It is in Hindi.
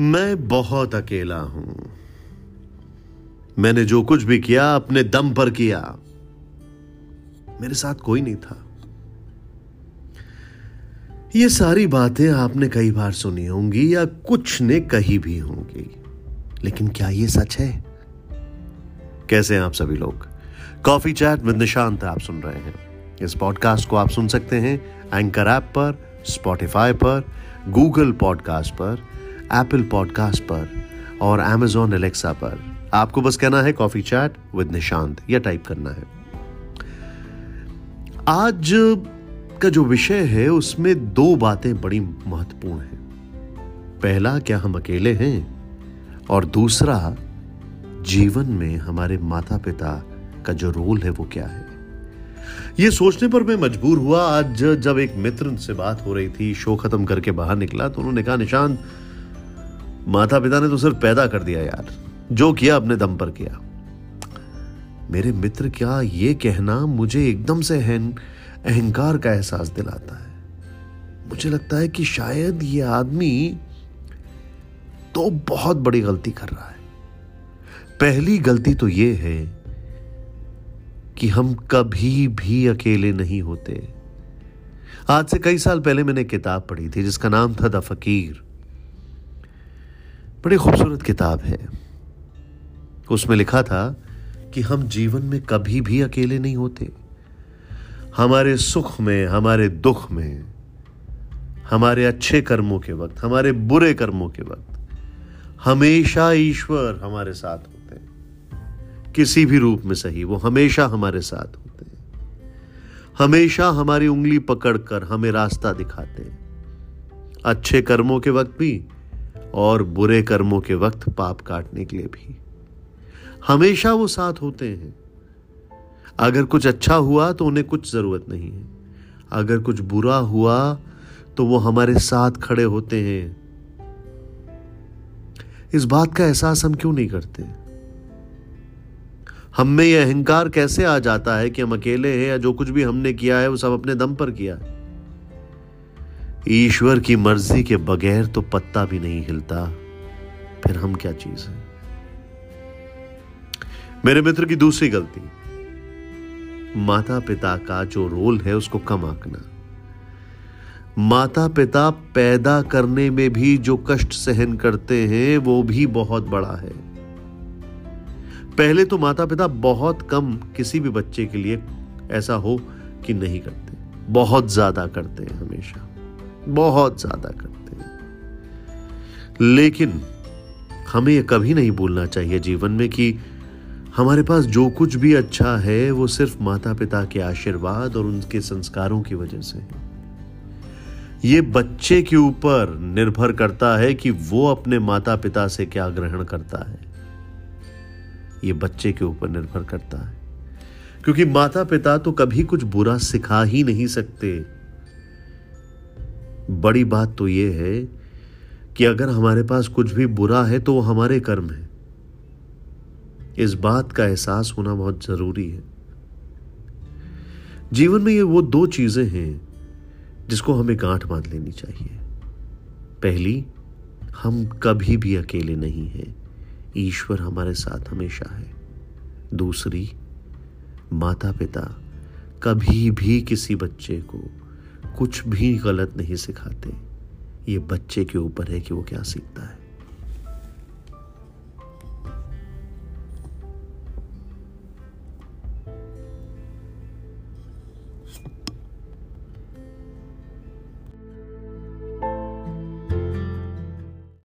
मैं बहुत अकेला हूँ। मैंने जो कुछ भी किया, अपने दम पर किया। मेरे साथ कोई नहीं था। ये सारी बातें आपने कई बार सुनी होंगी या कुछ ने कही भी होंगी। लेकिन क्या ये सच है? कैसे हैं आप सभी लोग? कॉफ़ी चैट विद निशांत आप सुन रहे हैं। इस पॉडकास्ट को आप सुन सकते हैं एंकर ऐप पर स्पॉटिफाई पर गूगल पॉडकास्ट पर एप्पल पॉडकास्ट पर और एमेजॉन एलेक्सा पर। आपको बस कहना है कॉफ़ी चैट विद निशांत या टाइप करना है। आज का जो विषय है, उसमें दो बातें बड़ी महत्वपूर्ण हैं। पहला, क्या हम अकेले हैं? और दूसरा, जीवन में हमारे माता पिता का जो रोल है, वो क्या है? ये सोचने पर मैं मजबूर हुआ। आज जब एक मित्र से बात हो रही थी शो खत्म करके बाहर निकला तो उन्होंने कहा निशांत माता पिता ने तो सिर्फ़ पैदा कर दिया यार। जो किया, अपने दम पर किया। मेरे मित्र, क्या ये कहना मुझे एकदम से अहंकार का एहसास दिलाता है? मुझे लगता है कि शायद ये आदमी तो बहुत बड़ी गलती कर रहा है। पहली गलती तो ये है कि हम कभी भी अकेले नहीं होते। आज से कई साल पहले मैंने किताब पढ़ी थी, जिसका नाम था द फकीर। बड़ी खूबसूरत किताब है। उसमें लिखा था कि हम जीवन में कभी भी अकेले नहीं होते। हमारे सुख में, हमारे दुख में, हमारे अच्छे कर्मों के वक्त, हमारे बुरे कर्मों के वक्त, हमेशा ईश्वर हमारे साथ होते हैं। किसी भी रूप में सही, वो हमेशा हमारे साथ होते हैं। हमेशा हमारी उंगली पकड़कर हमें रास्ता दिखाते हैं। अच्छे कर्मों के वक्त भी और बुरे कर्मों के वक्त पाप काटने के लिए भी। हमेशा वो साथ होते हैं। अगर कुछ अच्छा हुआ तो उन्हें कुछ ज़रूरत नहीं है। अगर कुछ बुरा हुआ तो वो हमारे साथ खड़े होते हैं। इस बात का एहसास हम क्यों नहीं करते? हम में यह अहंकार कैसे आ जाता है कि हम अकेले हैं या जो कुछ भी हमने किया है, वो सब अपने दम पर किया है? ईश्वर की मर्ज़ी के बगैर तो पत्ता भी नहीं हिलता। फिर हम क्या चीज़ है? मेरे मित्र की दूसरी गलती। माता पिता का जो रोल है उसको कम आंकना। माता पिता पैदा करने में भी जो कष्ट सहन करते हैं, वो भी बहुत बड़ा है। पहले तो माता पिता बहुत कम किसी भी बच्चे के लिए ऐसा हो कि नहीं करते। बहुत ज़्यादा करते हैं हमेशा। बहुत ज़्यादा करते हैं। लेकिन हमें यह कभी नहीं भूलना चाहिए जीवन में कि हमारे पास जो कुछ भी अच्छा है, वो सिर्फ़ माता पिता के आशीर्वाद और उनके संस्कारों की वजह से है। ये बच्चे के ऊपर निर्भर करता है कि वो अपने माता पिता से क्या ग्रहण करता है। ये बच्चे के ऊपर निर्भर करता है। क्योंकि माता पिता तो कभी कुछ बुरा सिखा ही नहीं सकते। बड़ी बात तो यह है कि अगर हमारे पास कुछ भी बुरा है तो वो हमारे कर्म है। इस बात का एहसास होना बहुत ज़रूरी है। जीवन में ये वो दो चीज़ें हैं जिसको हमें गांठ बाँध लेनी चाहिए। पहली, हम कभी भी अकेले नहीं हैं। ईश्वर हमारे साथ हमेशा है। दूसरी माता पिता कभी भी किसी बच्चे को कुछ भी गलत नहीं सिखाते। ये बच्चे के ऊपर है कि वो क्या सीखता है।